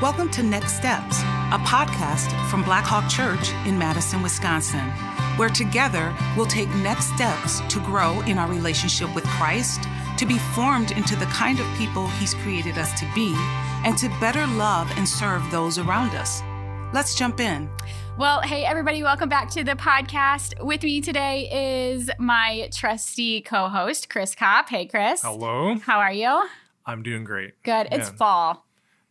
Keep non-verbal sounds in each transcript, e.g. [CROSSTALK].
Welcome to Next Steps, a podcast from Blackhawk Church in Madison, Wisconsin, where together we'll take next steps to grow in our relationship with Christ, to be formed into the kind of people He's created us to be, and to better love and serve those around us. Let's jump in. Well, hey, everybody, welcome back to the podcast. With me today is my trusty co host, Chris Kopp. Hey, Chris. Hello. How are you? I'm doing great. Good. It's fall.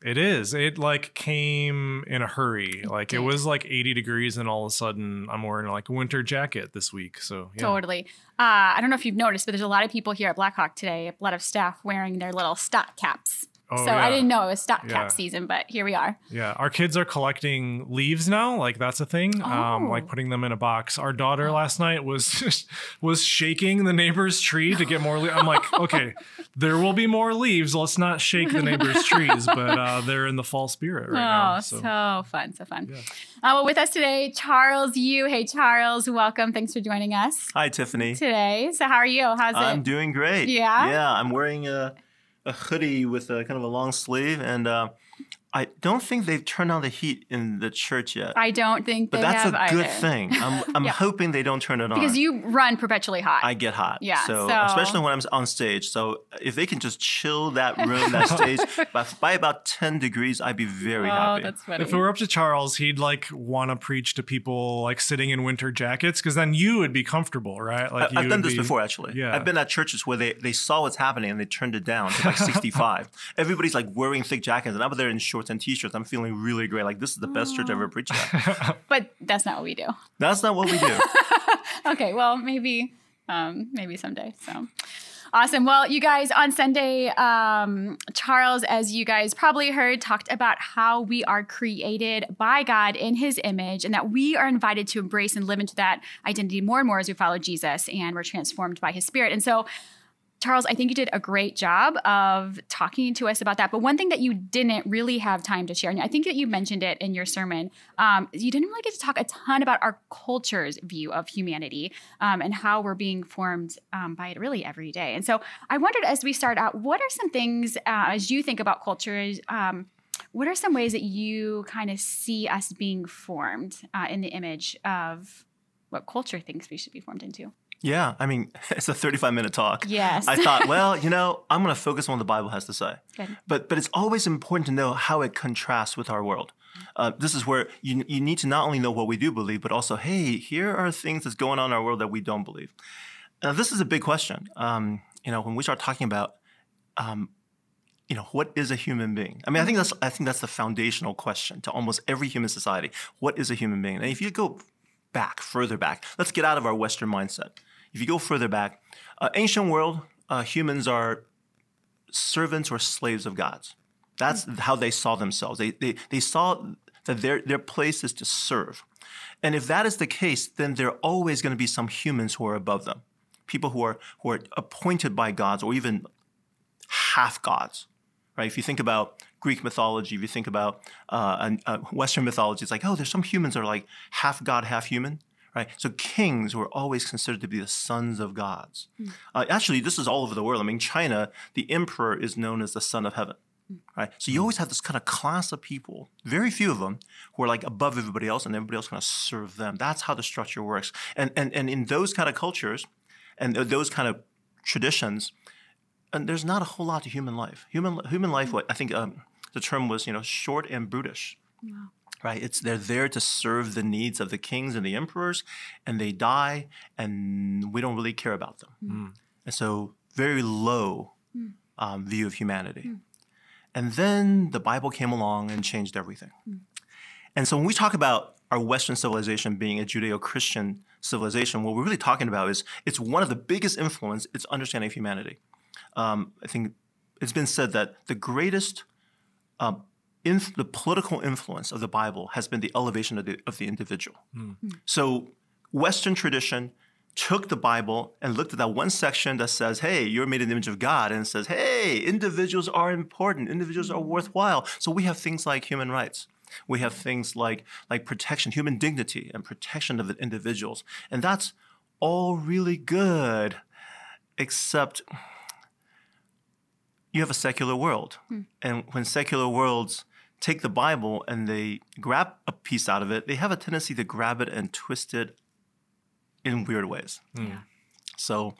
It is. It like came in a hurry. Like it was like 80 degrees, and all of a sudden I'm wearing like a winter jacket this week. So yeah. Totally. Uh, I don't know if you've noticed, but there's a lot of people here at Blackhawk today, a lot of staff wearing their little stock caps. Oh, so yeah. I didn't know it was stock cap Yeah. season, but here we are. Yeah, our kids are collecting leaves now. Like that's a thing. Um, Oh. like putting them in a box. Our daughter last night was [LAUGHS] was shaking the neighbor's tree to get more. Le- I'm like, [LAUGHS] okay, there will be more leaves. Let's not shake the neighbor's trees, [LAUGHS] but uh, they're in the fall spirit right oh, now. so. So. fun, so fun. Yeah. Uh, well, with us today, Charles Yu, Hey, Charles, welcome. Thanks for joining us Hi, Tiffany. today. So, how are you? How's it? I'm doing great. Yeah? Yeah, I'm wearing a, a hoodie with a kind of a long sleeve, and uh, I don't think they've turned on the heat in the church yet. I don't think but they that's have a good either. thing. I'm, [LAUGHS] I'm Yeah. hoping they don't turn it on. Because you run perpetually hot. I get hot. Yeah, So, so- especially when I'm on stage. So if they can just chill that room, that [LAUGHS] stage by, by about 10 degrees, I'd be very oh, happy. that's funny. If it were up to Charles, he'd like want to preach to people like sitting in winter jackets because then you would be comfortable, right? Like I, you I've done this be- before, actually. Yeah. I've been at churches where they, they saw what's happening and they turned it down to like [LAUGHS] 65. Everybody's like wearing thick jackets, and I'm there in shorts and t-shirts. I'm feeling really great. Like this is the best church I've ever preached at. but that's not what we do. That's not what we do. [LAUGHS] Okay, well, maybe, um, maybe someday. So. Awesome. Well, you guys, on Sunday, um, Charles, as you guys probably heard, talked about how we are created by God in his image and that we are invited to embrace and live into that identity more and more as we follow Jesus and we're transformed by his spirit. And so, Charles, I think you did a great job of talking to us about that. But one thing that you didn't really have time to share, and I think that you mentioned it in your sermon, um, you didn't really get to talk a ton about our culture's view of humanity um, and how we're being formed um, by it really every day. And so I wondered as we start out, what are some things uh, as you think about cultures? Um, what are some ways that you kind of see us being formed uh, in the image of what culture thinks we should be formed into? Yeah, I mean, [LAUGHS] it's a 35 minute talk. Yes. I thought, [LAUGHS] well, you know, I'm going to focus on what the Bible has to say. Good. But but it's always important to know how it contrasts with our world. Uh, this is where you you need to not only know what we do believe, but also, hey, here are things that's going on in our world that we don't believe. Now, this is a big question. Um, you know, when we start talking about, um, you know, what is a human being? I mean, I think that's I think that's the foundational question to almost every human society. What is a human being? And if you go back, further back, let's get out of our Western mindset. If you go further back, uh, ancient world, uh, humans are servants or slaves of gods. That's how they saw themselves. They, they, they saw that their, their place is to serve. And if that is the case, then there are always going to be some humans who are above them, people who are, who are appointed by gods or even half gods. Right? If you think about Greek mythology, if you think about uh, uh, Western mythology, it's like, oh, there's some humans that are like half god, half human. Right? So kings were always considered to be the sons of gods. Uh, actually, this is all over the world. I mean, China, the emperor is known as the son of heaven. Right? So you always have this kind of class of people, very few of them, who are like above everybody else, and everybody else kind of serve them. That's how the structure works. And and and in those kind of cultures, and those kind of traditions, and there's not a whole lot to human life. Human human life, what I think um, the term was, you know, short and brutish. Right? It's they're there to serve the needs of the kings and the emperors, and they die, and we don't really care about them. And so, very low um, view of humanity. And then the Bible came along and changed everything. And so, when we talk about our Western civilization being a Judeo-Christian civilization, what we're really talking about is it's one of the biggest influence. It's understanding of humanity. Um, I think it's been said that the greatest um, inf- the political influence of the Bible has been the elevation of the, of the individual. Hmm. Hmm. So, Western tradition took the Bible and looked at that one section that says, hey, you're made in the image of God, and says, hey, individuals are important, individuals are worthwhile. So, we have things like human rights. We have things like, like protection, human dignity, and protection of the individuals. And that's all really good, except you have a secular world. Hmm. And when secular worlds take the Bible and they grab a piece out of it, they have a tendency to grab it and twist it in weird ways. Yeah. So,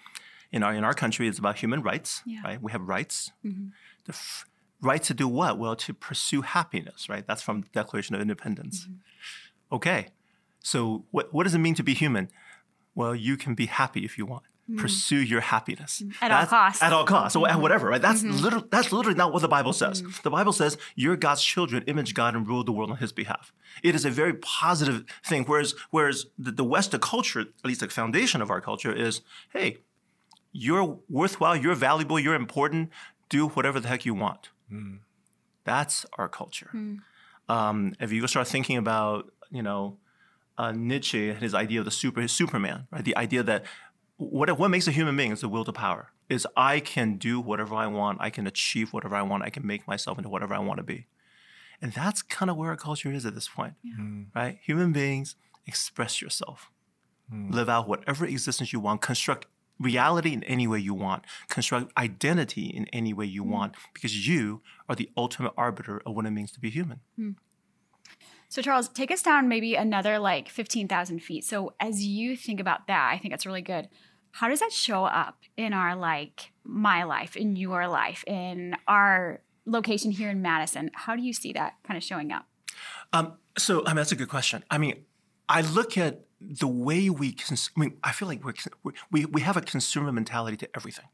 in our in our country, it's about human rights, Yeah. right? We have rights. Mhm. The f- right to do what? Well, to pursue happiness, right? That's from the Declaration of Independence. Mm-hmm. Okay, so what what does it mean to be human? Well, you can be happy if you want. Pursue your happiness Mm. At all costs. Mm-hmm. At all costs, so at whatever, right? That's literally that's literally not what the Bible says. The Bible says you're God's children, image God, and rule the world on His behalf. It is a very positive thing. Whereas whereas the, the Western culture, at least the foundation of our culture, is hey, you're worthwhile, you're valuable, you're important. Do whatever the heck you want. That's our culture. Um, if you go start thinking about, you know, uh, Nietzsche and his idea of the super his Superman, right? The idea that what what makes a human being? Is the will to power. Is I can do whatever I want, I can achieve whatever I want, I can make myself into whatever I want to be, and that's kind of where our culture is at this point, hmm. right? Human beings express yourself, hmm. live out whatever existence you want, construct reality in any way you want, construct identity in any way you hmm. want, because you are the ultimate arbiter of what it means to be human. So, Charles, take us down maybe another like 15,000 feet. So, as you think about that, I think that's really good. How does that show up in our like my life, in your life, in our location here in Madison? How do you see that kind of showing up? Um, so, I mean, that's a good question. I mean, I look at the way we, cons- I mean, I feel like we're, we, we have a consumer mentality to everything,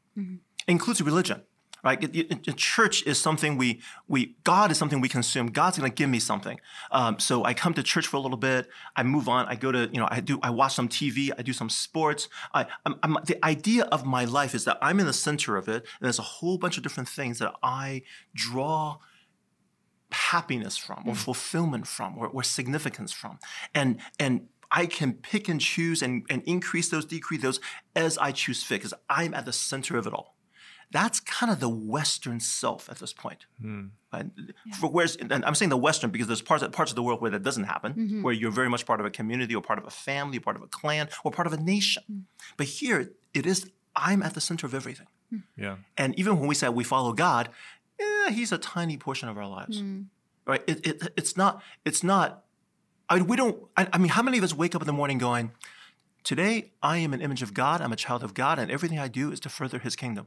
includes religion, right? It- church is something we, we, God is something we consume. God's going to give me something. Um, so I come to church for a little bit. I move on. I go to, you know, I do, I watch some TV. I do some sports. I, I'm, I'm, the idea of my life is that I'm in the center of it. And there's a whole bunch of different things that I draw happiness from or fulfillment from or, or significance from and and i can pick and choose and, and increase those decrease those as i choose fit because i'm at the center of it all that's kind of the western self at this point hmm. right? For whereas and i'm saying the western because there's parts, parts of the world where that doesn't happen mm-hmm. where you're very much part of a community or part of a family or part of a clan or part of a nation mm. but here it is i'm at the center of everything hmm. Yeah. and even when we say we follow God, eh, He's a tiny portion of our lives, hmm. right? It, it, it's not. It's not. I, mean, we don't. I, I mean, how many of us wake up in the morning going, "Today I am an image of God. I'm a child of God, and everything I do is to further His kingdom."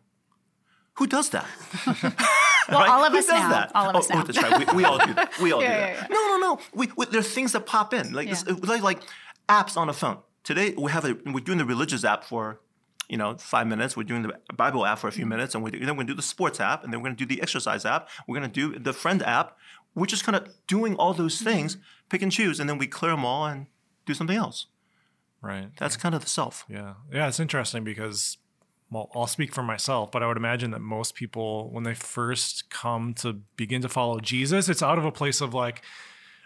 Who does that? [LAUGHS] Well, right? all of Who us does now. That? All of oh, us oh, now. that's right. We, we all do that. We all [LAUGHS] Yeah, do yeah, that. No, no, no. We, we, there are things that pop in, like this, like, like apps on a phone. Today we have a we're doing the religious app for, you know, five minutes. We're doing the Bible app for a few minutes, and we then we're going to do the sports app, and then we're going to do the exercise app. We're going to do the friend app. We're just kind of doing all those mm-hmm. things, pick and choose, and then we clear them all and do something else. Right. That's kind of the self. Yeah. Yeah. It's interesting because, well, I'll speak for myself, but I would imagine that most people, when they first come to begin to follow Jesus, it's out of a place of like,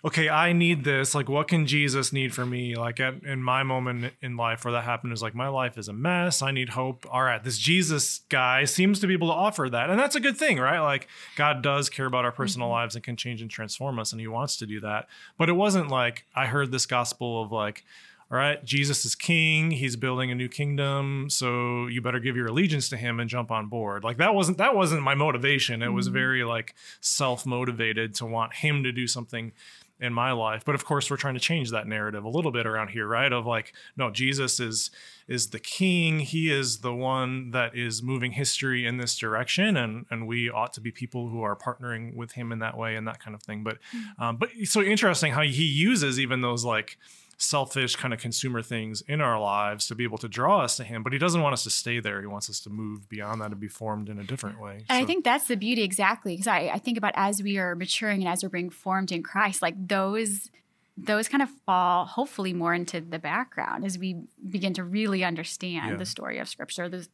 okay, I need this. Like, what can Jesus need for me? Like, at, in my moment in life where that happened is like, my life is a mess. I need hope. All right, this Jesus guy seems to be able to offer that. And that's a good thing, right? Like, God does care about our personal mm-hmm. lives and can change and transform us, and He wants to do that. But it wasn't like I heard this gospel of like, all right, Jesus is king. He's building a new kingdom, so you better give your allegiance to him and jump on board. Like that wasn't that wasn't my motivation. It was very like self-motivated to want him to do something in my life. But of course, we're trying to change that narrative a little bit around here, right? Of like, no, Jesus is is the king. He is the one that is moving history in this direction, and and we ought to be people who are partnering with him in that way and that kind of thing. But um, but so interesting how he uses even those like selfish kind of consumer things in our lives to be able to draw us to him but he doesn't want us to stay there. He wants us to move beyond that and be formed in a different way And I think that's the beauty exactly because I, I think about as we are maturing and as we're being formed in Christ, like those those kind of fall hopefully more into the background as we begin to really understand Yeah. the story of Scripture. This,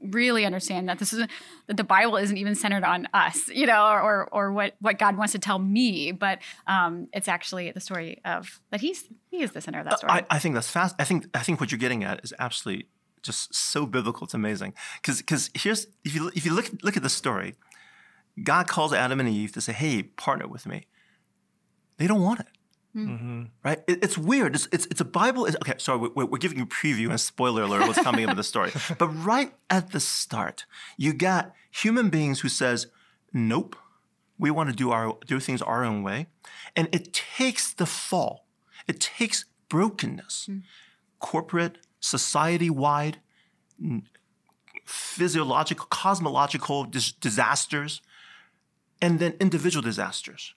really understand that this is that the Bible isn't even centered on us, you know, or or, or what what God wants to tell me, but um, it's actually the story of that He's He is the center of that story. I, I think that's fast. I think I think what you're getting at is absolutely just so biblical. It's amazing because because here's if you if you look look at the story, God calls Adam and Eve to say, "Hey, partner with me." They don't want it. Mm-hmm. Mm-hmm. Right? It- it's weird. It's, it's, it's a Bible. Is, okay, sorry, we're, we're giving you a preview and spoiler alert what's coming up in the story. [LAUGHS] But right at the start, you got human beings who says, "Nope, We want to do our do things our own way, and it takes the fall. It takes brokenness, hmm. corporate, society-wide, physiological, cosmological dis- disasters, and then individual disasters.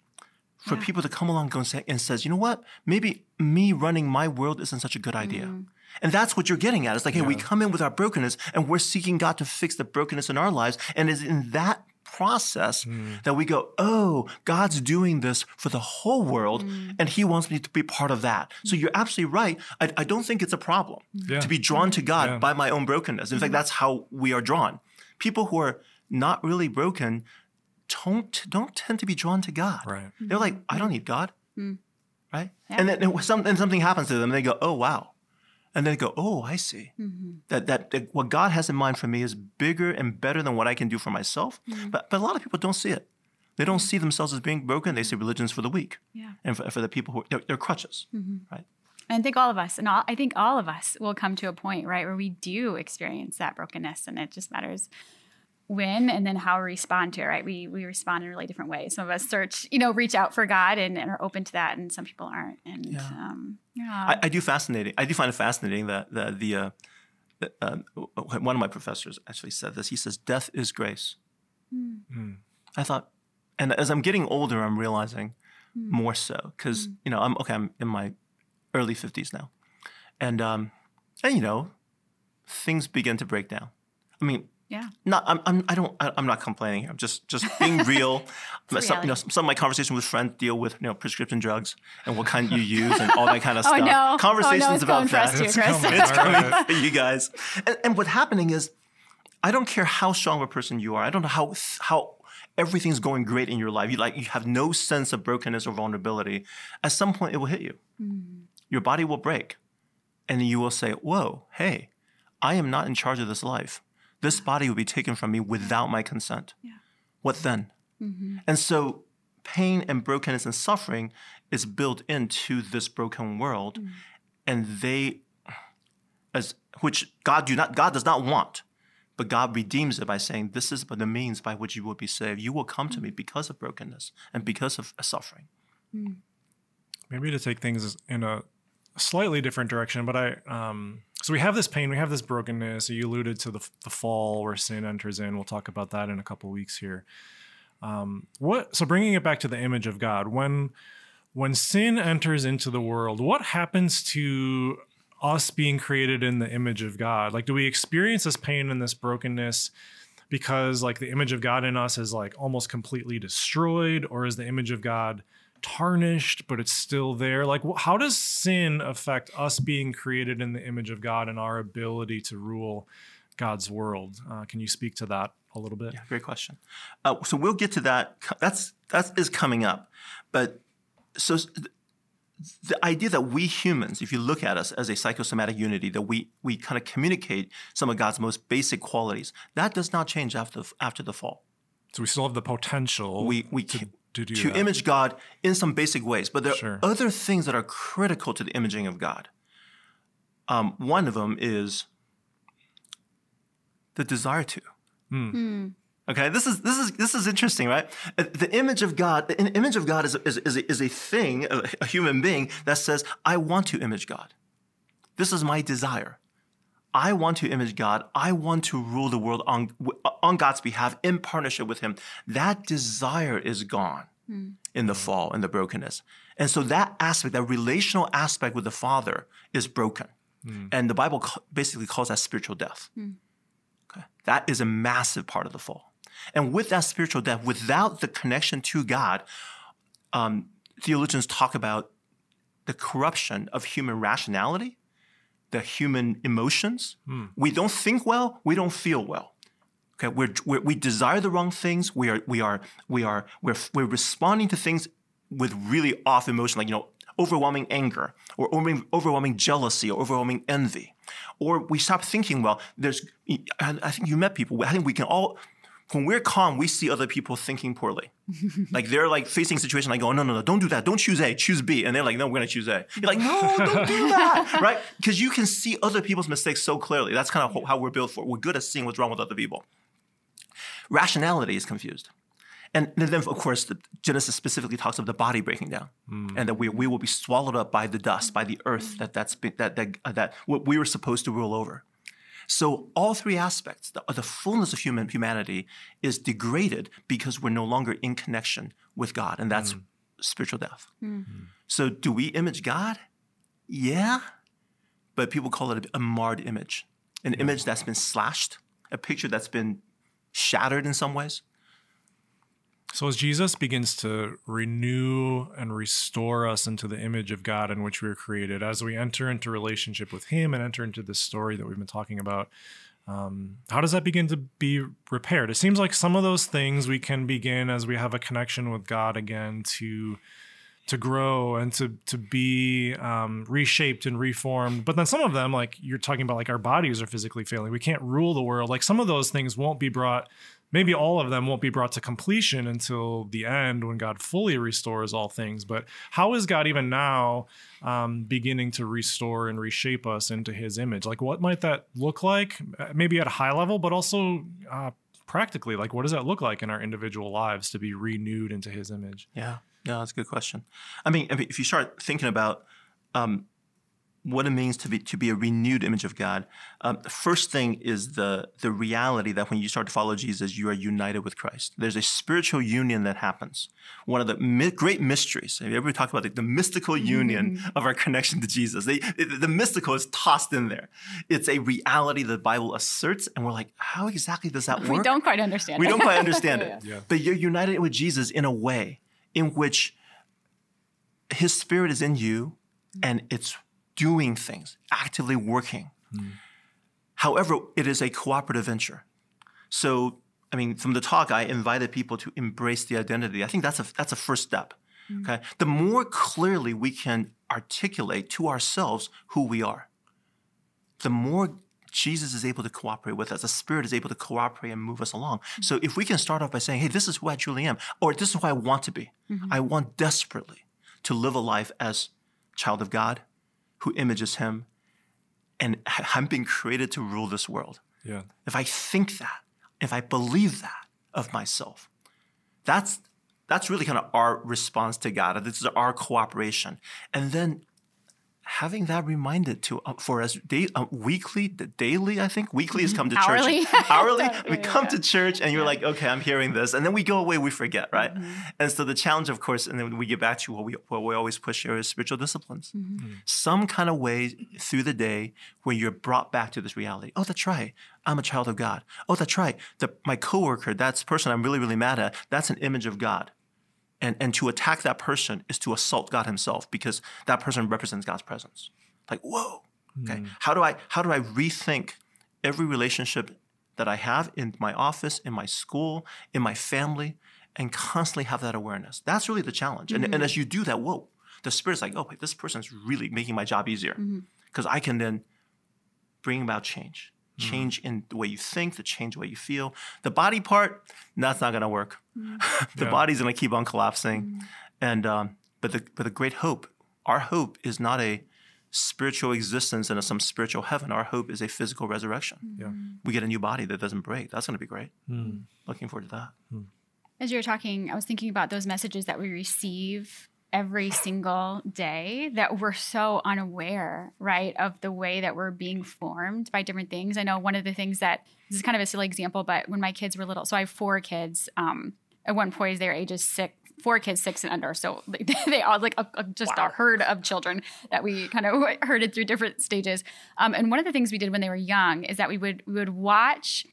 For Yeah. people to come along and, say, and says, you know what? Maybe me running my world isn't such a good idea. Mm-hmm. And that's what you're getting at. It's like, hey, we come in with our brokenness and we're seeking God to fix the brokenness in our lives. And it's in that process mm. that we go, oh, God's doing this for the whole world mm. and He wants me to be part of that. So you're absolutely right. I, I don't think it's a problem mm-hmm. Yeah. to be drawn to God Yeah. by my own brokenness. In fact, mm-hmm. that's how we are drawn. People who are not really broken don't, don't tend to be drawn to God. Right. They're like, I don't need God. Mm. Right? Yeah. And then and some, and something happens to them and they go, oh, wow. And then they go, oh, I see. Mm-hmm. That, that, that what God has in mind for me is bigger and better than what I can do for myself. Mm. But, but a lot of people don't see it. They don't mm. see themselves as being broken. They see religion's for the weak Yeah. and for, for the people who they're, they're crutches. Mm-hmm. Right? And I think all of us, and all, I think all of us will come to a point, right, where we do experience that brokenness, and it just matters when and then how we respond to it, right? We we respond in really different ways. Some of us search, you know, reach out for God and, and are open to that, and some people aren't. And Yeah. um, yeah, I, I do fascinating. I do find it fascinating that the, the, uh, the uh, one of my professors actually said this. He says, "Death is grace." I thought, and as I'm getting older, I'm realizing more so because you know I'm okay. I'm in my early fifties now, and um, and you know, things begin to break down. I mean, yeah, not I'm, I'm I don't I- I'm not complaining. I'm just just being [LAUGHS] real. some, you know, some of my conversations with friends deal with you know prescription drugs and what kind you use and all that kind of [LAUGHS] Oh, stuff. no. Oh, Conversations no, it's about coming for that. too, It's coming. It's coming right. for you guys. And, and what's happening is, I don't care how strong of a person you are. I don't know how how everything's going great in your life. You like you have no sense of brokenness or vulnerability. At some point, it will hit you. Mm. Your body will break, and you will say, "Whoa, hey, I am not in charge of this life. This body will be taken from me without my consent. What then?" Mm-hmm. And so, pain and brokenness and suffering is built into this broken world, mm. and they as which God do not God does not want, but God redeems it by saying, "This is the means by which you will be saved. You will come to me mm. because of brokenness and because of suffering." Mm. maybe to take things in a slightly different direction but i um so we have this pain we have this brokenness. You alluded to the, the fall where sin enters in. We'll talk about that in a couple weeks here. Um what so bringing it back to the image of god when when sin enters into the world what happens to us being created in the image of god? Like do we experience this pain and this brokenness because like the image of god in us is like almost completely destroyed? Or is the image of god tarnished but it's still there like how does sin affect us being created in the image of god and our ability to rule god's world uh, can you speak to that a little bit Yeah, great question. Uh, so we'll get to that. That's that is coming up, but so th- the idea that we humans, if you look at us as a psychosomatic unity, that we we kind of communicate some of God's most basic qualities, that does not change after after the fall. so we still have the potential We we to, to do to that. image God in some basic ways, but there Sure. are other things that are critical to the imaging of God. Um, one of them is the desire to. Okay, this is this is this is interesting, right? Uh, The image of God, the im- image of God is a, is, is, a, is a thing, a, a human being that says, "I want to image God. This is my desire. I want to image God. I want to rule the world on on God's behalf in partnership with Him." That desire is gone in the fall, in the brokenness, and so that aspect, that relational aspect with the Father, is broken, and the Bible basically calls that spiritual death. Okay. That is a massive part of the fall. And with that spiritual death, without the connection to God, um, theologians talk about the corruption of human rationality, the human emotions. Hmm. We don't think well, we don't feel well. Okay, we're, we're, we desire the wrong things. We are, we are, we are, we're, we're responding to things with really off emotion, like you know, overwhelming anger or overwhelming, jealousy or overwhelming envy, or we stop thinking well. There's, I I think you met people. I think we can all. When we're calm, we see other people thinking poorly. [LAUGHS] like they're like facing a situation like, oh no, no, no, don't do that. Don't choose A, choose B. And they're like, no, we're gonna choose A. You're like, no, don't do [LAUGHS] that. right? Because you can see other people's mistakes so clearly. That's kind of how we're built for. We're good at seeing what's wrong with other people. Rationality is confused. And then, of course, the Genesis specifically talks of the body breaking down, and that we, we will be swallowed up by the dust, by the earth that that's been, that that uh, that what we were supposed to rule over. So all three aspects, the, the fullness of human humanity, is degraded because we're no longer in connection with God, and that's hmm. spiritual death. Hmm. Hmm. So do we image God? Yeah, but people call it a, a marred image, an image that's been slashed, a picture that's been shattered in some ways. So as Jesus begins to renew and restore us into the image of God in which we were created, as we enter into relationship with Him and enter into this story that we've been talking about, um, how does that begin to be repaired? It seems like some of those things we can begin as we have a connection with God again to to grow and to to be um, reshaped and reformed. But then some of them, like you're talking about, like our bodies are physically failing. We can't rule the world. Like some of those things won't be brought. Maybe all of them won't be brought to completion until the end when God fully restores all things. But how is God even now um, beginning to restore and reshape us into His image? Like what might that look like? Uh, Maybe at a high level, but also uh, practically. Like what does that look like in our individual lives to be renewed into His image? Yeah, yeah, that's a good question. I mean, if you start thinking about um, what it means to be to be a renewed image of God, um, the first thing is the the reality that when you start to follow Jesus, you are united with Christ. There's a spiritual union that happens. One of the mi- great mysteries. Have you ever talked about the, the mystical union of our connection to Jesus? They, the, the mystical is tossed in there. It's a reality the Bible asserts, and we're like, how exactly does that work? We don't quite understand. We it. don't quite [LAUGHS] understand it. Yeah. But you're united with Jesus in a way in which his spirit is in you and it's doing things, actively working. Hmm. However, it is a cooperative venture. So, I mean, from the talk, I invited people to embrace the identity. I think that's a that's a first step. Hmm. Okay. The more clearly we can articulate to ourselves who we are, the more Jesus is able to cooperate with us. The Spirit is able to cooperate and move us along. Hmm. So if we can start off by saying, hey, this is who I truly am, or this is who I want to be. Mm-hmm. I want desperately to live a life as child of God who images him, and I'm being created to rule this world. Yeah. If I think that, if I believe that of myself, that's that's really kind of our response to God. This is our cooperation, and then having that reminded to uh, for us day, uh, weekly, the daily. I think weekly has come to Hourly. church. Hourly, [LAUGHS] [LAUGHS] we come yeah. to church, and you're like, okay, I'm hearing this, and then we go away, we forget, right? Mm-hmm. And so the challenge, of course, and then we get back to what we what we always push here is spiritual disciplines. Mm-hmm. Some kind of way through the day where you're brought back to this reality. Oh, that's right. I'm a child of God. Oh, that's right. The, my coworker, that's person I'm really, really mad at, that's an image of God. And, and to attack that person is to assault God himself because that person represents God's presence. Like, whoa. Okay. Hmm. How do I how do I rethink every relationship that I have in my office, in my school, in my family, and constantly have that awareness? That's really the challenge. And, and mm-hmm. as you do that, whoa, the spirit's like, oh, wait, this person's really making my job easier. Mm-hmm. Because I can then bring about change. Mm-hmm. Change in the way you think, the change the way you feel. The body part, that's not gonna work. Mm-hmm. [LAUGHS] the Yeah. body's gonna keep on collapsing. Mm-hmm. And um, but the but the great hope, our hope is not a spiritual existence in a, some spiritual heaven. Our hope is a physical resurrection. Mm-hmm. Yeah. We get a new body that doesn't break. That's gonna be great. Hmm. Looking forward to that. Hmm. As you were talking, I was thinking about those messages that we receive every single day that we're so unaware, right, of the way that we're being formed by different things. I know one of the things that this is kind of a silly example, but when my kids were little, so I have four kids. Um, at one point, their ages six, four kids, six and under. So [LAUGHS] they, they are like a, a- just a herd of children that we kind of [LAUGHS] herded through different stages. Um, and one of the things we did when they were young is that we would we would watch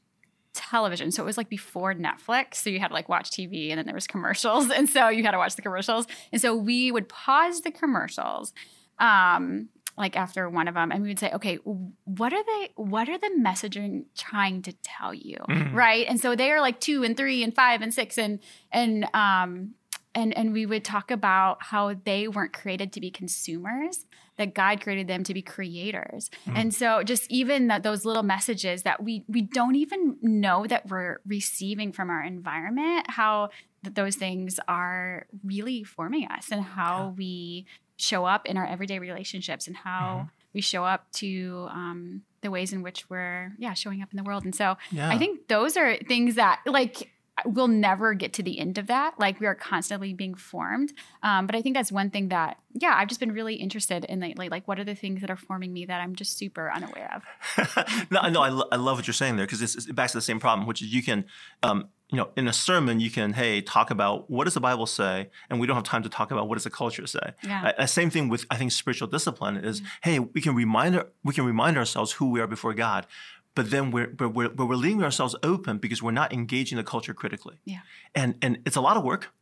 television. So it was like before Netflix. So you had to like watch TV and then there was commercials. [LAUGHS] And so you had to watch the commercials. And so we would pause the commercials. Um, like after one of them and we would say okay what are they what are the messaging trying to tell you? Right? And so they are like two and three and five and six and and um and and we would talk about how they weren't created to be consumers that god created them to be creators. And so just even that those little messages that we we don't even know that we're receiving from our environment how that those things are really forming us and how we show up in our everyday relationships and how we show up to um, the ways in which we're yeah showing up in the world and so Yeah. i think those are things that like we'll never get to the end of that. Like we are constantly being formed. Um, but I think that's one thing that, yeah, I've just been really interested in lately. Like, what are the things that are forming me that I'm just super unaware of? [LAUGHS] no, no, I, lo- I love what you're saying there because it's, it's back to the same problem, which is you can, um, you know, in a sermon, you can, hey, talk about what does the Bible say, and we don't have time to talk about what does the culture say. Yeah. Uh, same thing with I think spiritual discipline is, hey, we can remind we can remind ourselves who we are before God, but then we're but we're, but we're leaving ourselves open because we're not engaging the culture critically. Yeah. And and it's a lot of work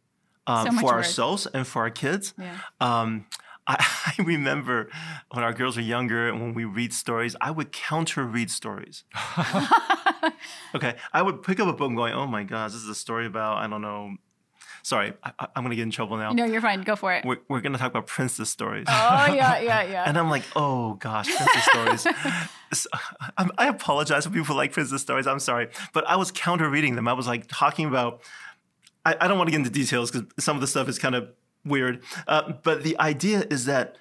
uh, So for work. ourselves and for our kids. Yeah. Um, I, [LAUGHS] I remember when our girls were younger and when we read stories, I would counter read stories. [LAUGHS] okay. I would pick up a book and going, oh my gosh, this is a story about, I don't know. Sorry, I, I- I'm going to get in trouble now. No, you're fine. Go for it. We're, we're going to talk about princess stories. Oh, yeah, yeah, [LAUGHS] yeah. And I'm like, oh gosh, princess stories. So, I'm, I apologize for people who like princess stories. I'm sorry. But I was counter reading them. I was like talking about, I, I don't want to get into details because some of the stuff is kind of weird. Uh, but the idea is that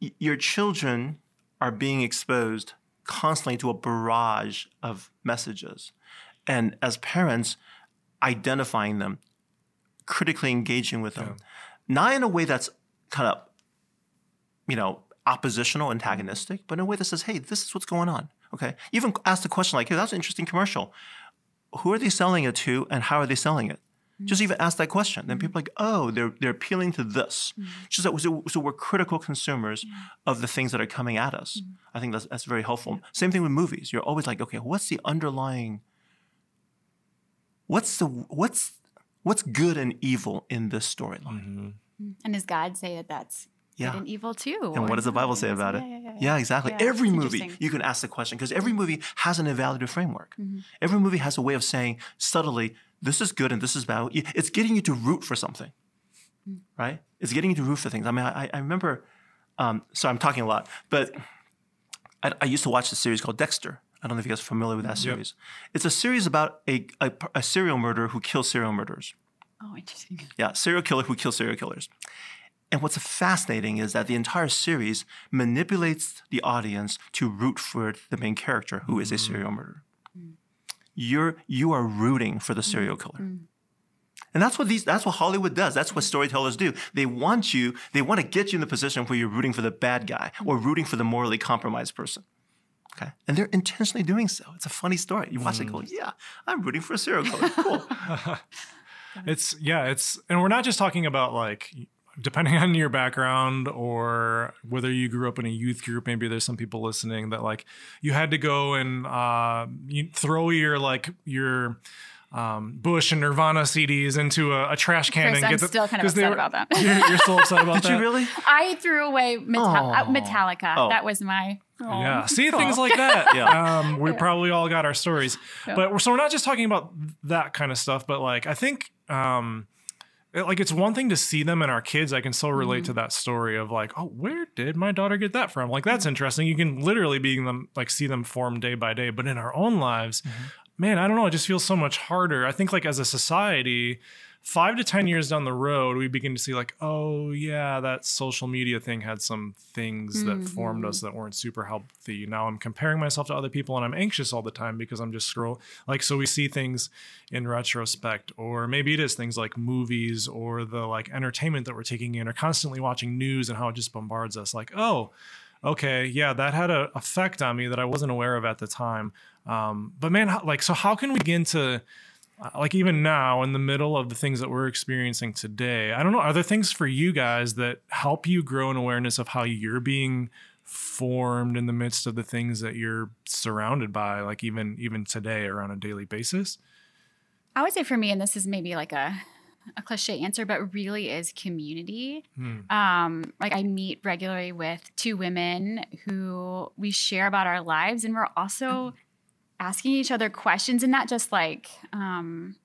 y- your children are being exposed constantly to a barrage of messages. And as parents, identifying them, critically engaging with them, not in a way that's kind of you know, oppositional, antagonistic, but in a way that says, hey, this is what's going on. Okay. Even ask the question like, hey, that's an interesting commercial. Who are they selling it to and how are they selling it? Just even ask that question. Then people mm. are like, oh, they're they're appealing to this. Mm. Just that, so, so we're critical consumers mm. of the things that are coming at us. I think that's that's very helpful. Same thing with movies. You're always like, okay, what's the underlying what's the what's what's good and evil in this storyline? Mm-hmm. and does God say that that's Yeah. good and evil too? And what does the Bible say about it? Yeah, yeah, yeah. Yeah, exactly. Yeah, every movie, you can ask the question because every movie has an evaluative framework. Every movie has a way of saying subtly, this is good and this is bad. It's getting you to root for something, right? It's getting you to root for things. I mean, I, I remember, um, sorry, I'm talking a lot, but I, I used to watch a series called Dexter. I don't know if you guys are familiar with that series. It's a series about a, a, a serial murderer who kills serial murderers. Oh, interesting. Yeah, serial killer who kills serial killers. And what's fascinating is that the entire series manipulates the audience to root for the main character, who is a mm-hmm. serial murderer. Mm. You're you are rooting for the serial mm. killer. Mm. And that's what these that's what Hollywood does. That's what storytellers do. They want you, they want to get you in the position where you're rooting for the bad guy or rooting for the morally compromised person. Okay. And they're intentionally doing so. It's a funny story. You watch it go, yeah, I'm rooting for a serial killer. Cool. [LAUGHS] [LAUGHS] It's yeah, it's and we're not just talking about like depending [LAUGHS] on your background or whether you grew up in a youth group, maybe there's some people listening that like you had to go and uh, you throw your like your um, Bush and Nirvana CDs into a, a trash can Chris, and I'm the, still kind of 'cause they upset were- about that. [LAUGHS] You're, you're still upset about [LAUGHS] Did that. you really? I threw away Metal- uh, Oh. Metallica. Oh. That was my. Oh, Yeah, see cool. things like that. Yeah. um, we probably all got our stories, but we're, so we're not just talking about that kind of stuff. But like, I think, um, it- like, it's one thing to see them in our kids. I can still relate mm-hmm. to that story of like, oh, where did my daughter get that from? Like, that's mm-hmm. interesting. You can literally be them, like, see them form day by day. But in our own lives, mm-hmm. man, I don't know. It just feels so much harder. I think, like, as a society. Five to 10 years down the road, we begin to see, like, oh, yeah, that social media thing had some things that formed us that weren't super healthy. Now I'm comparing myself to other people and I'm anxious all the time because I'm just scroll like so we see things in retrospect or maybe it is things like movies or the like entertainment that we're taking in or constantly watching news and how it just bombards us like oh okay yeah that had an effect on me that I wasn't aware of at the time um, but man how, like so how can we begin to like even now in the middle of the things that we're experiencing today i don't know are there things for you guys that help you grow an awareness of how you're being formed in the midst of the things that you're surrounded by like even even today or on a daily basis I would say for me, and this is maybe like a, a cliche answer, but really is community. Um, like I meet regularly with two women who we share about our lives, and we're also [CLEARS THROAT] asking each other questions, and not just like, um,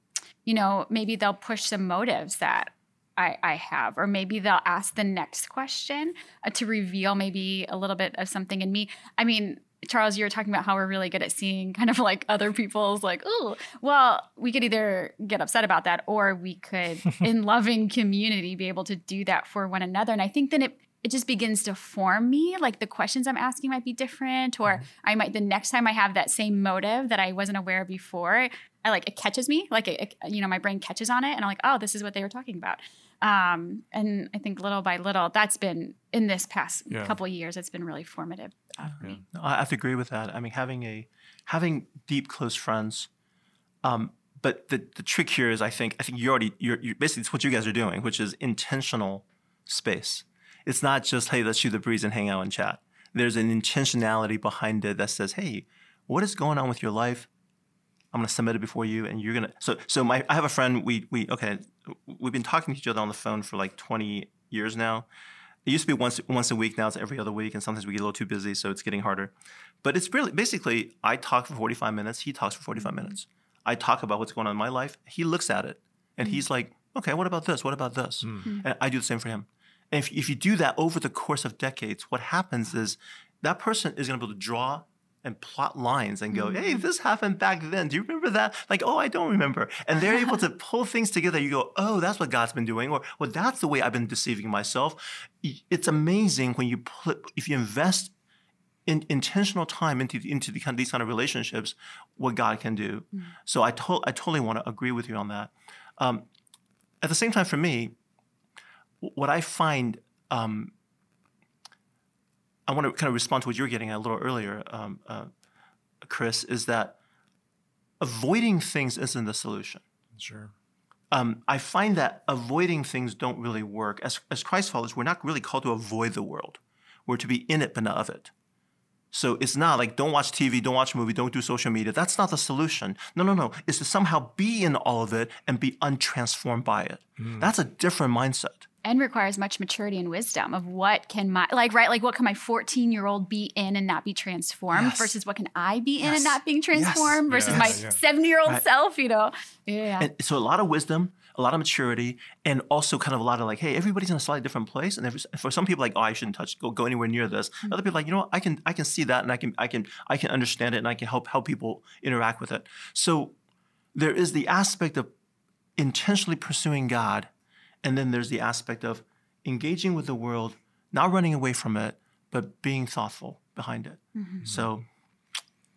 you know, maybe they'll push some motives that. I, I have, or maybe they'll ask the next question uh, to reveal maybe a little bit of something in me. I mean, Charles, you were talking about how we're really good at seeing kind of like other people's like, oh, well, we could either get upset about that or we could, [LAUGHS] in loving community, be able to do that for one another. And I think then it it just begins to form me. Like the questions I'm asking might be different, or I might the next time I have that same motive that I wasn't aware of before, I like it catches me, like it, it- you know, my brain catches on it, and I'm like, oh, this is what they were talking about. Um, and I think little by little, that's been in this past Yeah. couple of years, it's been really formative uh, for me. No, I have to agree with that. I mean, having a having deep close friends. Um, but the, the trick here is, I think, I think you already you're, you're basically it's what you guys are doing, which is intentional space. It's not just hey, let's shoot the breeze and hang out and chat. There's an intentionality behind it that says, hey, what is going on with your life? I'm gonna submit it before you, and you're gonna. So, so my I have a friend. We we okay. We've been talking to each other on the phone for like 20 years now. It used to be once once a week. Now it's every other week, and sometimes we get a little too busy, so it's getting harder. But it's really basically I talk for 45 minutes. He talks for 45 mm-hmm. minutes. I talk about what's going on in my life. He looks at it, and mm. he's like, "Okay, what about this? What about this?" Mm. And I do the same for him. And if if you do that over the course of decades, what happens is that person is going to be able to draw and plot lines and go, hey, this happened back then. Do you remember that? Like, oh, I don't remember. And they're able to [LAUGHS] pull things together. You go, oh, that's what God's been doing, or well, that's the way I've been deceiving myself. It's amazing when you put, if you invest in, intentional time into into the kind of, these kind of relationships, what God can do. So I to- I totally want to agree with you on that. Um, at the same time, for me, what I find um, I want to kind of respond to what you were getting at a little earlier, um, uh, Chris, is that avoiding things isn't the solution. Sure. Um, I find that avoiding things don't really work. As, as Christ followers, we're not really called to avoid the world. We're to be in it, but not of it. So it's not like don't watch TV, don't watch a movie, don't do social media. That's not the solution. No, no, no. It's to somehow be in all of it and be untransformed by it. That's a different mindset. And requires much maturity and wisdom of what can my like right like what can my 14 year old be in and not be transformed Yes. versus what can i be in and not being Yes. transformed versus Yes. my Yeah. 70 year old Right. self you know yeah And so a lot of wisdom, a lot of maturity, and also kind of a lot of like, hey, everybody's in a slightly different place. And if, for some people, like, oh, I shouldn't touch, go, go anywhere near this. Hmm. Other people, like, you know what, I can, I can see that, and I can, I can, I can understand it, and I can help help people interact with it. So there is the aspect of intentionally pursuing God, and then there's the aspect of engaging with the world, not running away from it, but being thoughtful behind it. So,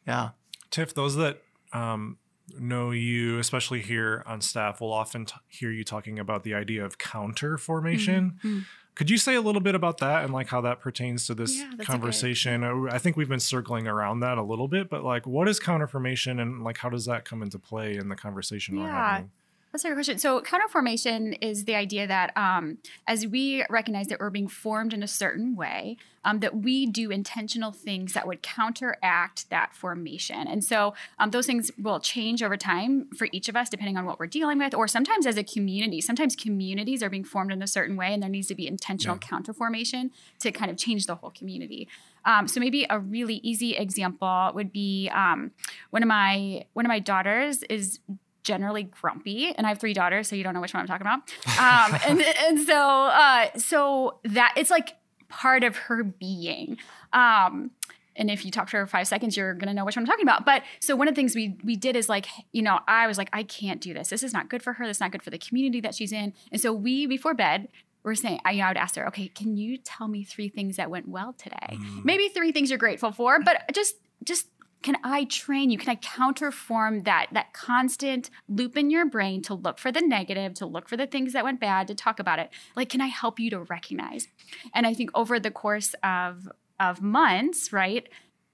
yeah. Tiff, those that um, know you, especially here on staff, will often t- hear you talking about the idea of counter formation. Mm-hmm. Could you say a little bit about that and like how that pertains to this Yeah, that's a good- conversation? Uh, I think we've been circling around that a little bit, but like, what is counter formation and like how does that come into play in the conversation we're Yeah. having? That's a good question. So, counterformation is the idea that um, as we recognize that we're being formed in a certain way, um, that we do intentional things that would counteract that formation. And so, um, those things will change over time for each of us, depending on what we're dealing with, or sometimes as a community. Sometimes communities are being formed in a certain way, and there needs to be intentional counterformation to kind of change the whole community. Um, so maybe a really easy example would be um, one of my one of my daughters is generally grumpy and i have three daughters so you don't know which one i'm talking about. Um, and, and so uh, so that it's like part of her being. Um, and if you talk to her for five seconds you're going to know which one i'm talking about. But so one of the things we we did is like you know i was like i can't do this. This is not good for her. This is not good for the community that she's in. And so we before bed we're saying I, you know, I would ask her okay can you tell me three things that went well today? Maybe three things you're grateful for but just just can I train you? Can I counterform that that constant loop in your brain to look for the negative, to look for the things that went bad, to talk about it? Like, can I help you to recognize? And I think over the course of of months, right,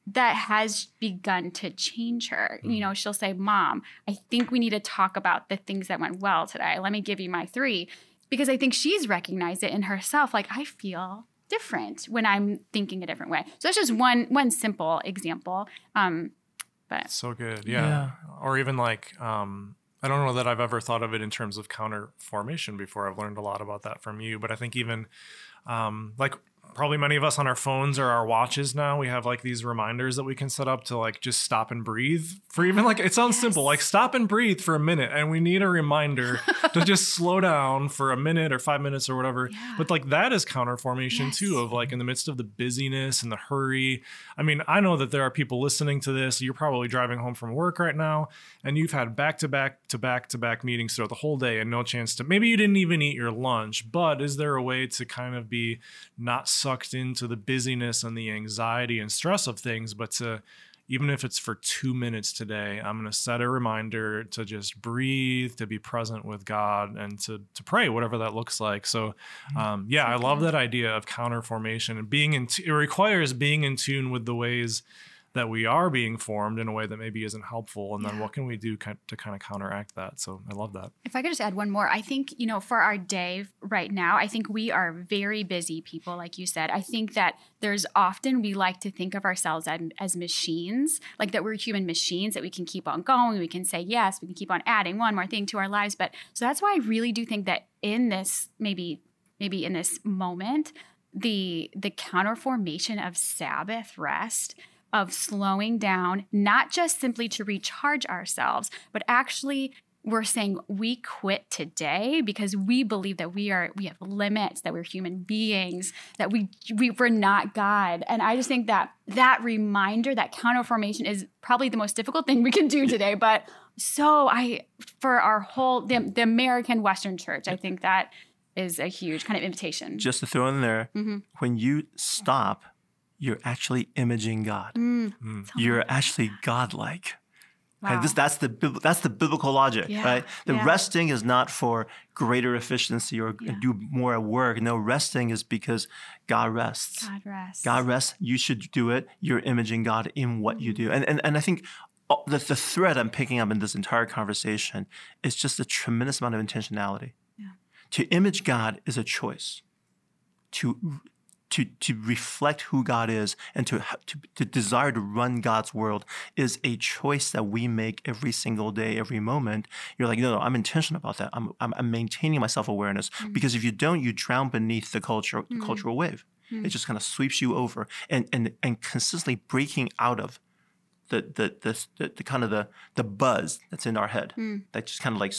that has begun to change her. You mm-hmm. know, she'll say, "Mom, I think we need to talk about the things that went well today. Let me give you my three. Because I think she's recognized it in herself. Like, I feel different when I'm thinking a different way. So that's just one one simple example. Um, but So good. Yeah. Yeah. Or even like, um, I don't know that I've ever thought of it in terms of counter formation before. I've learned a lot about that from you. But I think even um, like probably many of us on our phones or our watches now, we have like these reminders that we can set up to like just stop and breathe for even like, it sounds simple, like stop and breathe for a minute. And we need a reminder to [LAUGHS] just slow down for a minute or five minutes or whatever. But like that is counter formation Yes. too, of like in the midst of the busyness and the hurry. I mean, I know that there are people listening to this. You're probably driving home from work right now and you've had back to back to back to back meetings throughout the whole day and no chance to maybe you didn't even eat your lunch. But is there a way to kind of be not sucked into the busyness and the anxiety and stress of things, but to even if it's for two minutes today, I'm going to set a reminder to just breathe, to be present with God, and to to pray, whatever that looks like. So, Mm-hmm. um, yeah, I love that idea of counter formation and being in. T- it requires being in tune with the ways that we are being formed in a way that maybe isn't helpful, and then Yeah. what can we do to kind of counteract that? So, I love that. If I could just add one more, I think, you know, for our day right now, I think we are very busy people, like you said. I think that there's often we like to think of ourselves as, as machines, like that we're human machines, that we can keep on going, we can say yes, we can keep on adding one more thing to our lives. But so that's why I really do think that in this, maybe, maybe in this moment, the the counter formation of Sabbath rest of slowing down, not just simply to recharge ourselves, but actually we're saying we quit today because we believe that we are we have limits that we're human beings that we, we we're not god. And i just think that that reminder that counterformation is probably the most difficult thing we can do today. But so i for our whole the, the american western church i think that is a huge kind of invitation. Just to throw in there, Mhm. when you stop, you're actually imaging God. Mm, You're actually godlike. Wow. this, that's the that's the biblical logic, Yeah, right? The yeah. resting is not for greater efficiency or Yeah. do more at work. No, resting is because God rests. god rest God rests. You should do it. You're imaging God in what you Mm-hmm. do. And and, and I think the, the thread I'm picking up in this entire conversation is just a tremendous amount of intentionality. To image God is a choice. To to to reflect who God is and to, to to desire to run God's world is a choice that we make every single day, every moment. You're like, no, no, I'm intentional about that. I'm I'm, I'm maintaining my self awareness mm. because if you don't, you drown beneath the culture the mm. cultural wave. Mm. It just kind of sweeps you over and and and consistently breaking out of the the the, the, the kind of the the buzz that's in our head that just kind of like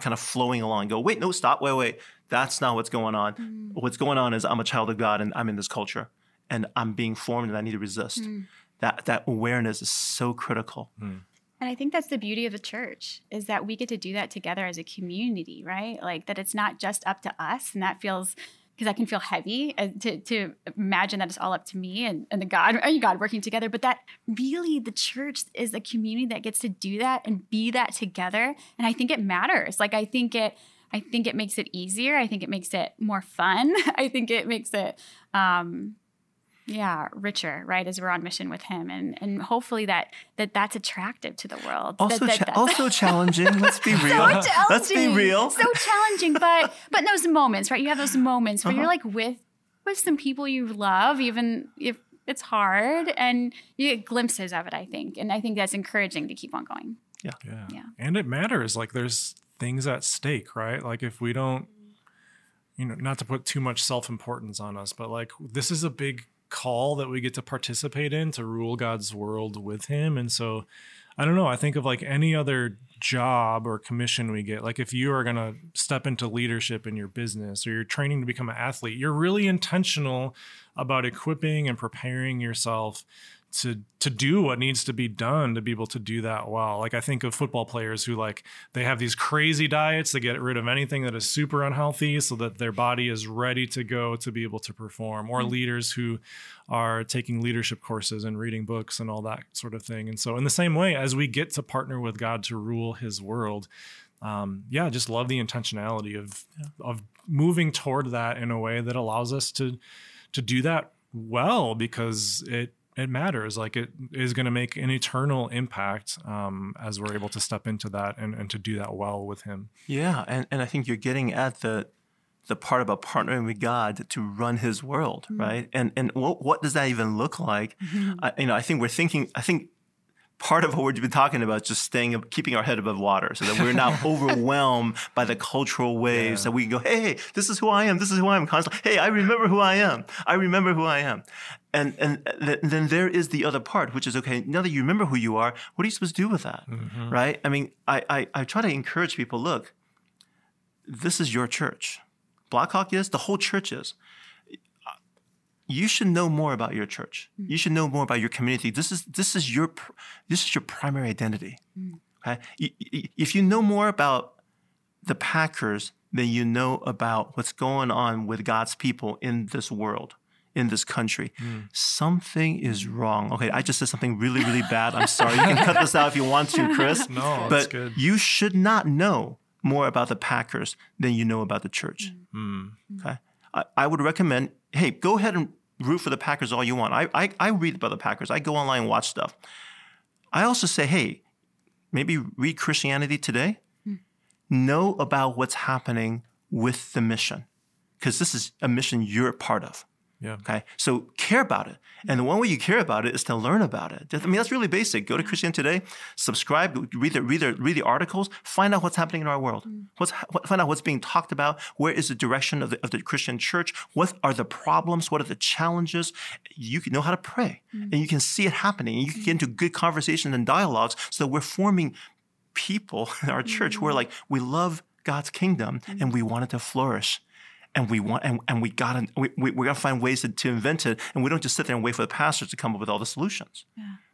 kind of flowing along. Go wait, no, stop, wait, wait. That's not what's going on. Mm. What's going on is I'm a child of God and I'm in this culture and I'm being formed and I need to resist. Mm. That that awareness is so critical. Mm. And I think that's the beauty of the church is that we get to do that together as a community, right? Like that it's not just up to us. And that feels, because that can feel heavy uh, to, to imagine that it's all up to me and, and the God, and God working together. But that really, the church is a community that gets to do that and be that together. And I think it matters. Like, I think it, I think it makes it easier. I think it makes it more fun. [LAUGHS] I think it makes it, um, yeah richer right as we're on mission with him and and hopefully that that that's attractive to the world Also, that, that, cha- also [LAUGHS] challenging. Let's be real. so [LAUGHS] Let's be challenging. real. so challenging but but in those moments right you have those moments where you're Uh-huh. like with with some people you love even if it's hard and you get glimpses of it i think and i think that's encouraging to keep on going Yeah. Yeah. Yeah. And it matters. Like there's things at stake, right? Like if we don't, you know, not to put too much self importance on us, but like this is a big call that we get to participate in to rule God's world with Him. And so I don't know. I think of like any other job or commission we get. Like if you are going to step into leadership in your business or you're training to become an athlete, you're really intentional about equipping and preparing yourself to to do what needs to be done to be able to do that well. Like I think of football players who like they have these crazy diets to get rid of anything that is super unhealthy so that their body is ready to go to be able to perform or leaders who are taking leadership courses and reading books and all that sort of thing. And so in the same way as we get to partner with God to rule his world, um, yeah, just love the intentionality of of moving toward that in a way that allows us to to do that well because it it matters. Like it is going to make an eternal impact um, as we're able to step into that and, and to do that well with Him. Yeah, and, and I think you're getting at the the part about partnering with God to run His world, right? And and what what does that even look like? I, you know, I think we're thinking. I think part of what we've been talking about is just staying, keeping our head above water, so that we're not [LAUGHS] overwhelmed by the cultural waves. Yeah. That we can go, hey, hey, this is who I am. This is who I am. Constantly, hey, I remember who I am. I remember who I am. And and th- then there is the other part, which is okay. Now that you remember who you are, what are you supposed to do with that, mm-hmm. right? I mean, I, I I try to encourage people. Look, this is your church. Blackhawk is the whole church is. You should know more about your church. Mm. You should know more about your community. This is this is your pr- this is your primary identity. Mm. Okay? Y- y- If you know more about the Packers than you know about what's going on with God's people in this world, in this country. Mm. Something is mm. wrong. Okay, I just said something really, really [LAUGHS] bad. I'm sorry. You can cut this out if you want to, [LAUGHS] Chris. No, that's but good. you should not know more about the Packers than you know about the church. Mm. Okay, I, I would recommend. Hey, go ahead and root for the Packers all you want. I, I I read about the Packers. I go online and watch stuff. I also say, hey, maybe read Christianity Today. Hmm. Know about what's happening with the mission, because this is a mission you're a part of. Yeah. Okay. So care about it. And the one way you care about it is to learn about it. I mean, that's really basic. Go to mm-hmm. Christian Today, subscribe, read the, read the, read the articles, find out what's happening in our world. Mm-hmm. What's, what, find out what's being talked about. Where is the direction of the, of the Christian church? What are the problems? What are the challenges? You can know how to pray mm-hmm. and you can see it happening. And you can get into good conversations and dialogues so that we're forming people [LAUGHS] in our church who are like, we love God's kingdom and we want it to flourish and we want and, and we gotta we, we, we gotta find ways to, to invent it and we don't just sit there and wait for the pastors to come up with all the solutions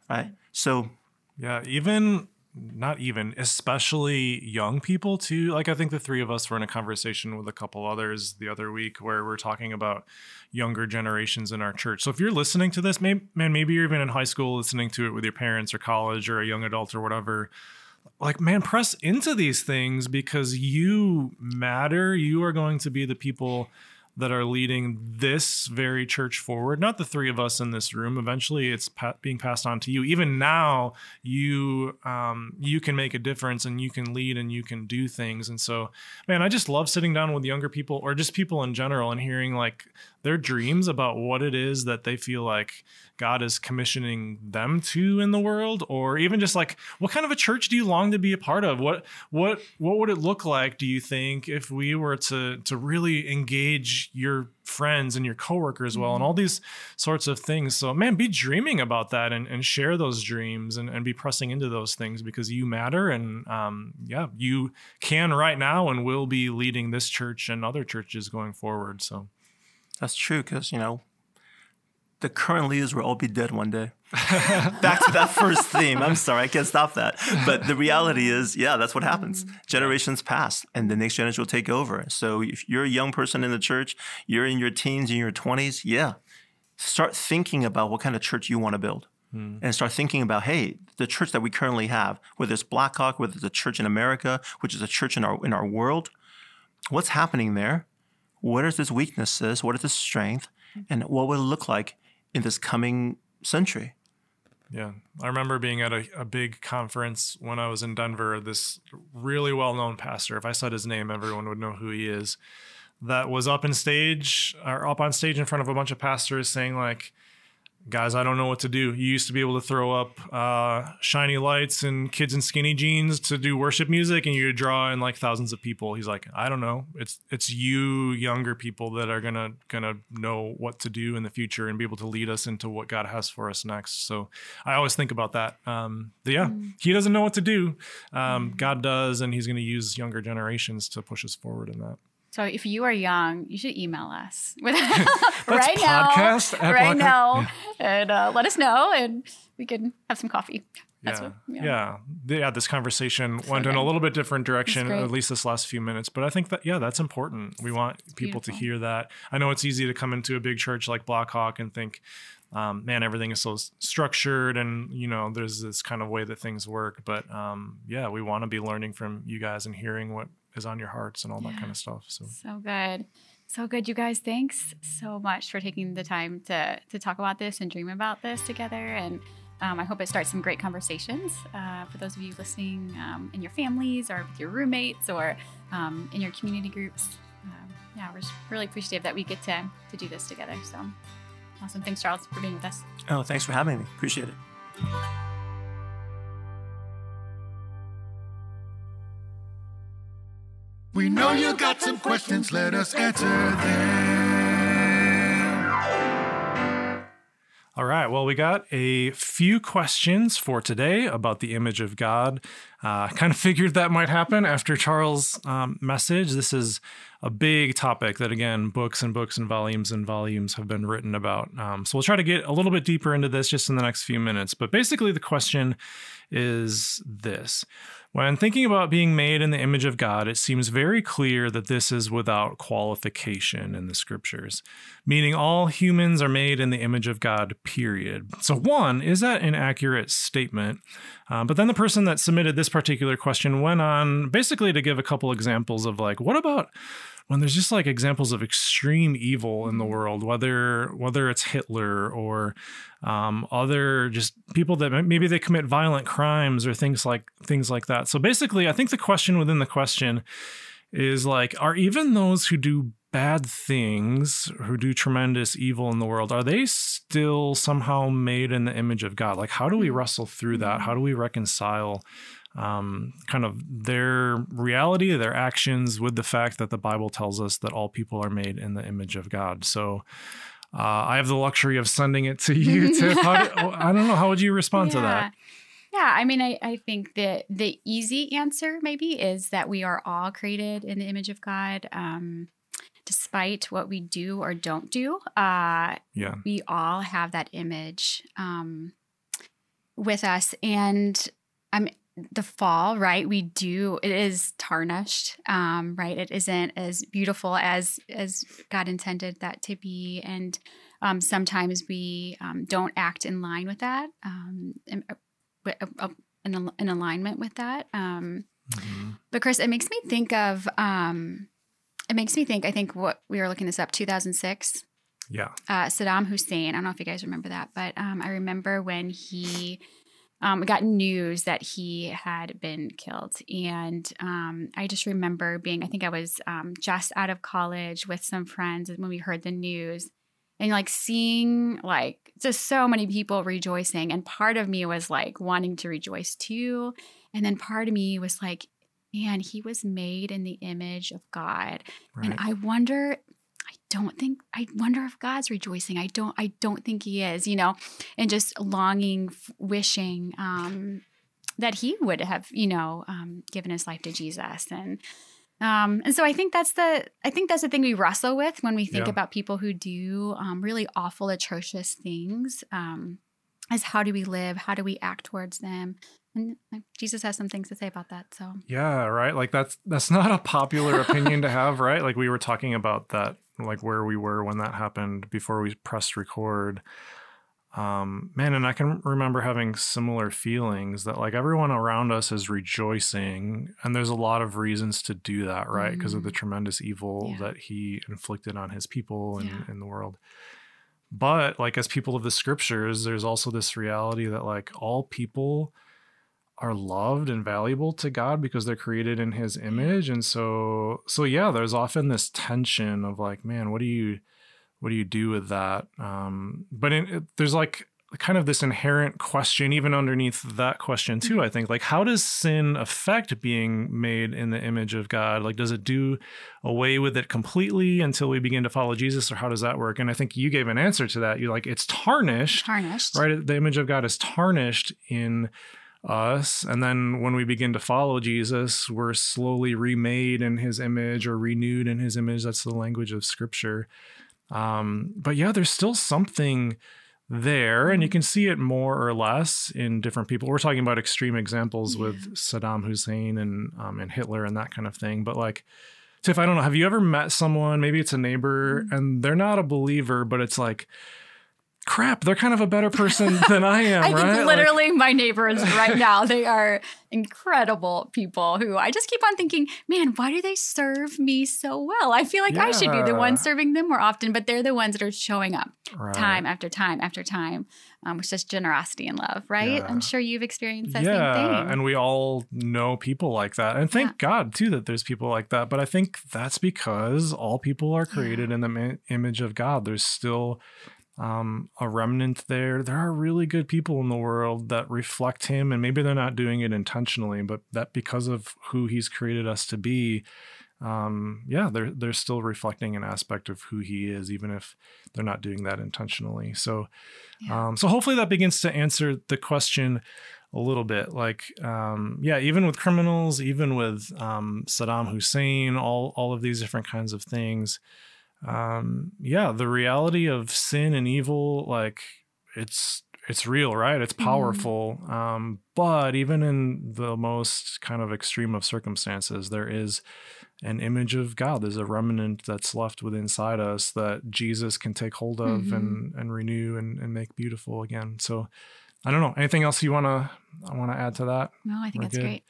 right so Yeah, even not even, especially young people too. Like I think the three of us were in a conversation with a couple others the other week where we're talking about younger generations in our church. So if you're listening to this, maybe, man, maybe you're even in high school listening to it with your parents or college or a young adult or whatever. Like, man, press into these things because you matter. You are going to be the people that are leading this very church forward. Not the three of us in this room. Eventually, it's pa- being passed on to you. Even now, you um, you can make a difference and you can lead and you can do things. And so, man, I just love sitting down with younger people or just people in general and hearing like their dreams about what it is that they feel like God is commissioning them to in the world, or even just like what kind of a church do you long to be a part of? What what what would it look like? Do you think if we were to to really engage your friends and your coworkers well and all these sorts of things? So man, be dreaming about that and, and share those dreams and, and be pressing into those things because you matter and um, yeah, you can right now and will be leading this church and other churches going forward. So. That's true because you know the current leaders will all be dead one day. [LAUGHS] Back to that first theme. I'm sorry i can't stop that. But the reality is yeah that's what happens. Generations pass and the next generation will take over. So if you're a young person in the church you're in your teens in your 20s yeah start thinking about what kind of church you want to build hmm. and start thinking about hey the church that we currently have whether it's blackhawk whether it's a church in america which is a church in our in our world what's happening there what are its weaknesses what is its strength and what will it look like in this coming century Yeah. I remember being at a, a big conference when I was in Denver. This really well known pastor, if I said his name, everyone would know who he is, that was up in stage or up on stage in front of a bunch of pastors saying, like, guys, I don't know what to do. You used to be able to throw up uh, shiny lights and kids in skinny jeans to do worship music, and you draw in like thousands of people. He's like, I don't know. It's it's you younger people that are gonna gonna know what to do in the future and be able to lead us into what God has for us next. So I always think about that. Um, but yeah, he doesn't know what to do. Um, God does, and He's gonna use younger generations to push us forward in that. So if you are young, you should email us [LAUGHS] with right now, right now, and uh, let us know, and we can have some coffee. That's yeah. what, yeah. yeah. This conversation went in a little bit different direction, at least this last few minutes. But I think that, yeah, that's important. We want people to hear that. I know it's easy to come into a big church like Blackhawk and think, um, man, everything is so structured and, you know, there's this kind of way that things work. But um, yeah, we want to be learning from you guys and hearing what is on your hearts and all that kind of stuff. So So good. So good, you guys. Thanks so much for taking the time to to talk about this and dream about this together. And um, I hope it starts some great conversations uh, for those of you listening um, in your families or with your roommates or um, in your community groups. Um, yeah, we're really appreciative that we get to to do this together. So awesome. Thanks, Charles, for being with us. oh thanks for having me appreciate it We know you got some questions, let us answer them. All right. Well, we got a few questions for today about the image of God. uh, kind of figured that might happen after Charles' um, message. This is a big topic that, again, books and books and volumes and volumes have been written about. Um, so we'll try to get a little bit deeper into this just in the next few minutes. But basically, the question is this when thinking about being made in the image of God, it seems very clear that this is without qualification in the scriptures, meaning all humans are made in the image of God, period. So, one, is that an accurate statement? Uh, but then the person that submitted this particular question went on basically to give a couple examples of like, what about when there's just like examples of extreme evil in the mm. world, whether whether it's Hitler or um, other just people that maybe they commit violent crimes or things like things like that. So basically, I think the question within the question is like, are even those who do bad things, who do tremendous evil in the world, are they still somehow made in the image of God? Like, how do we mm. wrestle through that? Mm. How do we reconcile? Um, kind of their reality, their actions with the fact that the Bible tells us that all people are made in the image of God. So uh, I have the luxury of sending it to you, Tiff. [LAUGHS] Do, I don't know. How would you respond yeah. to that? Yeah, I mean, I, I think that the easy answer maybe is that we are all created in the image of God. Um, despite what we do or don't do, uh, yeah, we all have that image um, with us. And I'm the fall, right? We do it is tarnished, um, right? It isn't as beautiful as as God intended that to be, and um, sometimes we um, don't act in line with that, um, in, uh, uh, in, in, alignment with that. Um, mm-hmm. But Chris, it makes me think of um, it makes me think. I think what we were looking this up, two thousand six. Yeah. Uh, Saddam Hussein. I don't know if you guys remember that, but I remember when he um, got news that he had been killed. And um, I just remember being, I think I was um, just out of college with some friends when we heard the news and like seeing like just so many people rejoicing. And part of me was like wanting to rejoice too. And then part of me was like, man, he was made in the image of God. Right. And I wonder don't think I wonder if God's rejoicing. I don't I don't think he is, you know, and just longing, wishing um, that he would have, you know, um, given his life to Jesus and um, and so I think that's the I think that's the thing we wrestle with when we think yeah. about people who do um, really awful, atrocious things. Um, is how do we live? How do we act towards them? And Jesus has some things to say about that. So yeah, right. Like that's that's not a popular opinion to have, right? Like we were talking about that like where we were when that happened before we pressed record. Um, man, and I can remember having similar feelings that like everyone around us is rejoicing, and there's a lot of reasons to do that, right? Because mm. of the mm. tremendous evil yeah. that he inflicted on his people and yeah. in the world. But like as people of the scriptures, there's also this reality that like all people are loved and valuable to God because they're created in his image. And so so yeah there's often this tension of like man what do you what do you do with that? Um but in, it, there's like kind of this inherent question even underneath that question too i think like how does sin affect being made in the image of god? Like does it do away with it completely until we begin to follow jesus or how does that work? And i think you gave an answer to that. You're like it's tarnished tarnished. right? The image of god is tarnished in us. And then when we begin to follow Jesus, we're slowly remade in his image or renewed in his image. That's the language of scripture. Um, but yeah, there's still something there, and you can see it more or less in different people. We're talking about extreme examples yeah. with Saddam Hussein and um, and Hitler and that kind of thing. But like, Tiff, I don't know. Have you ever met someone? Maybe it's a neighbor, mm-hmm. and they're not a believer, but it's like crap, they're kind of a better person [LAUGHS] than I am, I right? Think literally like, my neighbors right now, they are incredible people who I just keep on thinking, man, why do they serve me so well? I feel like yeah. I should be the one serving them more often, but they're the ones that are showing up right. time after time after time, um, which is generosity and love, right? Yeah. I'm sure you've experienced that yeah, same thing. And we all know people like that. And thank God, too, that there's people like that. But I think that's because all people are created in the ma- image of God. There's still um, a remnant there. There are really good people in the world that reflect him, and maybe they're not doing it intentionally, but that because of who he's created us to be, um, yeah, they're they're still reflecting an aspect of who he is, even if they're not doing that intentionally. So, yeah. um, so hopefully that begins to answer the question a little bit. Like, um, yeah, even with criminals, even with um, Saddam Hussein, all all of these different kinds of things. Um, yeah, the reality of sin and evil, like it's it's real, right? It's powerful. Mm-hmm. Um, but even in the most kind of extreme of circumstances, there is an image of God. There's a remnant that's left within inside us that Jesus can take hold of mm-hmm. and and renew and, and make beautiful again. So I don't know. Anything else you wanna I wanna add to that? No, I think We're that's good? great.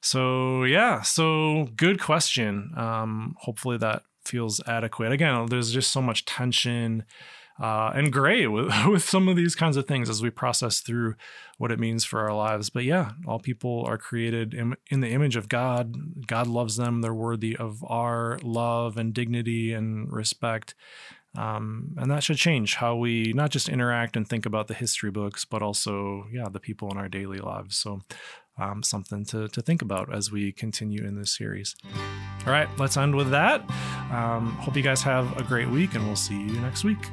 So yeah, so good question. Um, hopefully that feels adequate. Again, there's just so much tension uh, and gray with, [LAUGHS] with some of these kinds of things as we process through what it means for our lives. But yeah, all people are created in, in the image of God. God loves them. They're worthy of our love and dignity and respect. Um, and that should change how we not just interact and think about the history books, but also, yeah, the people in our daily lives. So um, something to, to think about as we continue in this series. All right, let's end with that. Um, hope you guys have a great week, and we'll see you next week.